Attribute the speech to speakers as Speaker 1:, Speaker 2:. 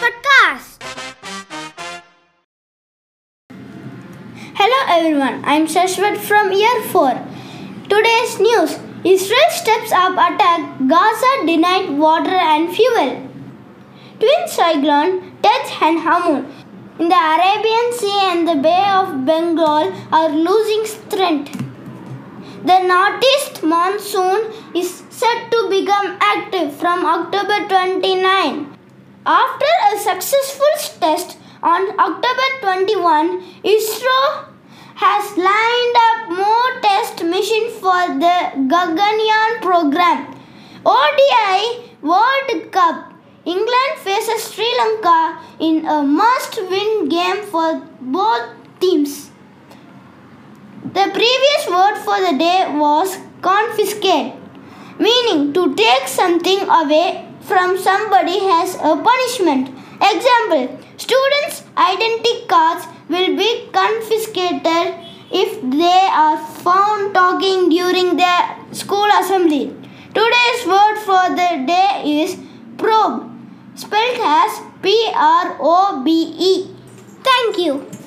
Speaker 1: Podcast. Hello everyone, I'm Shashwath from Year 4. Today's news Israel steps up attack, Gaza denied water and fuel. Twin cyclone Tej and Hamoon in the Arabian Sea and the Bay of Bengal are losing strength. The northeast monsoon is set to become active from October 29. After a successful test on October 21, ISRO has lined up more test missions for the Gaganyaan program. ODI World Cup England faces Sri Lanka in a must-win game for both teams. The previous word for the day was confiscate, meaning to take something away from somebody as a punishment. Example Students' identity cards will be confiscated if they are found talking during their school assembly. Today's word for the day is probe, spelled as P R O B E. Thank you.